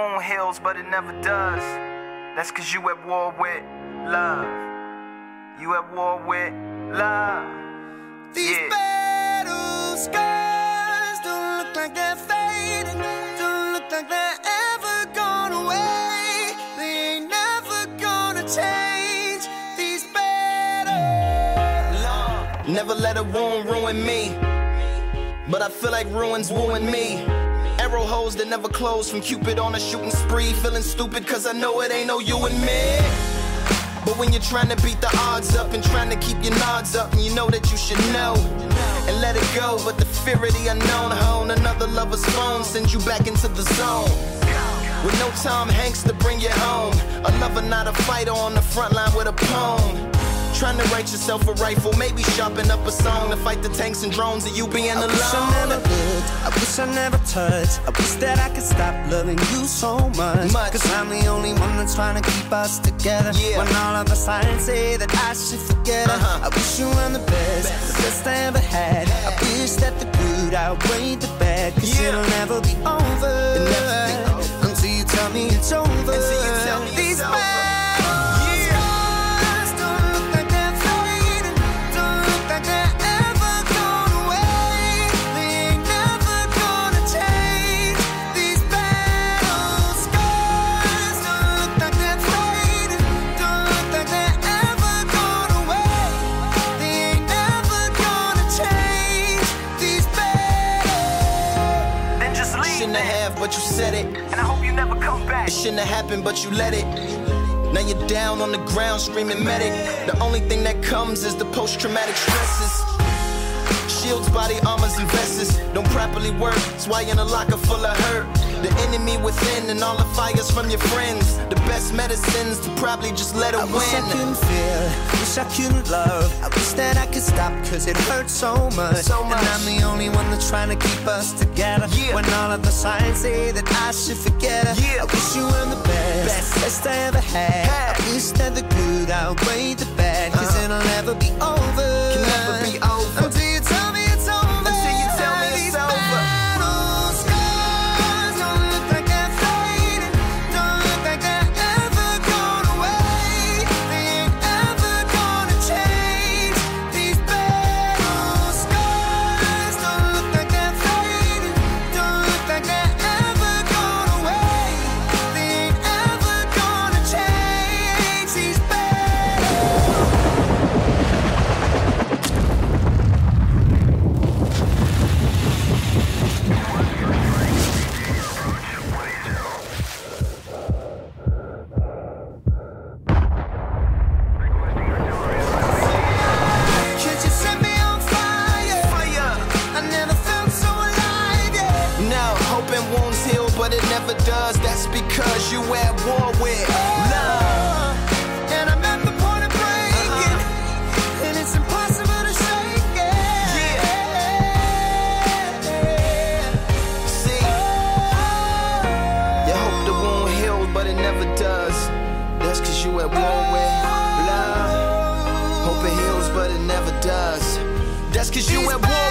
wound heals, but it never does. That's cause you at war with love. You at war with love. These Yeah. battle scars don't look like they're fading. Don't look like they're ever gone away. They ain't never gonna change. These battle battles. Never let a wound ruin me. But I feel like ruins wooing me. Arrow holes that never close from Cupid on a shooting spree. Feeling stupid cause I know it ain't no you and me. But when you're trying to beat the odds up and trying to keep your nods up, and you know that you should know and let it go. But the fear of the unknown, hone another lover's phone sends you back into the zone. With no Tom Hanks to bring you home. A lover, not a fighter on the front line with a poem. Trying to write yourself a rifle, maybe sharpen up a song to fight the tanks and drones of you being I wish I never alone. looked, I wish I never touched. I wish that I could stop loving you so much. Much. Cause I'm the only one that's trying to keep us together. Yeah. When all of the signs say that I should forget her. Uh-huh. I wish you were the best, the best I ever had. I wish that the good outweighed the bad. Cause Yeah. it'll Shouldn't have, but you said it. And I hope you never come back. It shouldn't have happened, but you let it. Now you're down on the ground screaming medic. The only thing that comes is the post traumatic stresses. Shields, body armors, and vests don't properly work. That's why you're in a locker full of hurt. Enemy within and all the fires from your friends. The best medicines to probably just let it I wish I couldn't feel, wish I couldn't love. I wish that I could stop, cause it hurts so much. So much. And I'm the only one that's trying to keep us together. Yeah. When all of the signs say that I should forget her. Yeah. I wish you were the best, Best. best I ever had. Had. I wish that the good outweighed the never does. That's because you at war with love. And I'm at the point of breaking, uh-huh. and it's impossible to shake it. See, you hope the wound heals, but it never does. That's cause you at war with love. Hope it heals, but it never does. That's cause you at